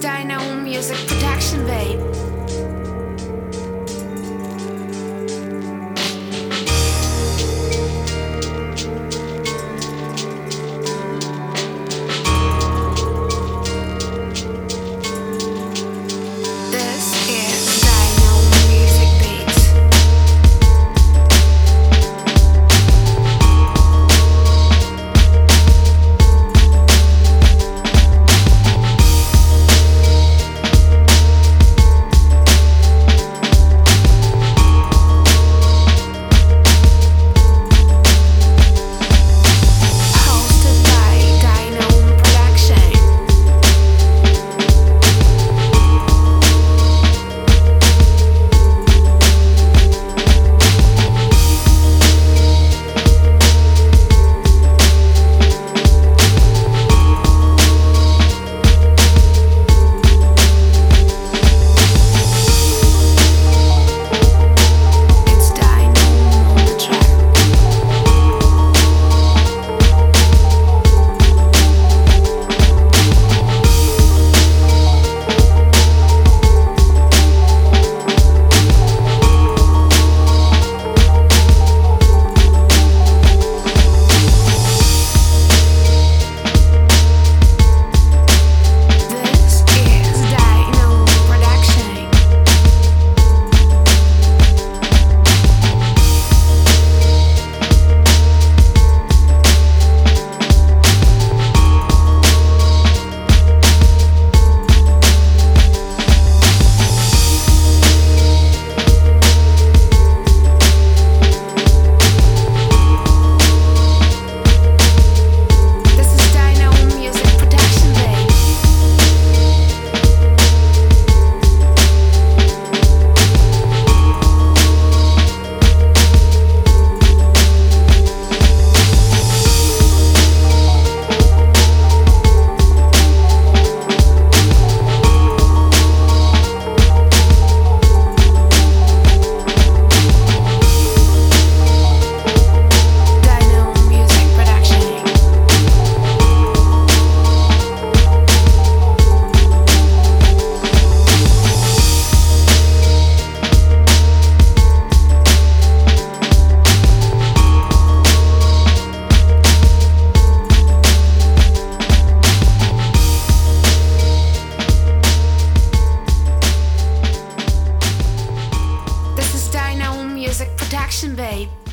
Dino Music Production, babe. music production, babe.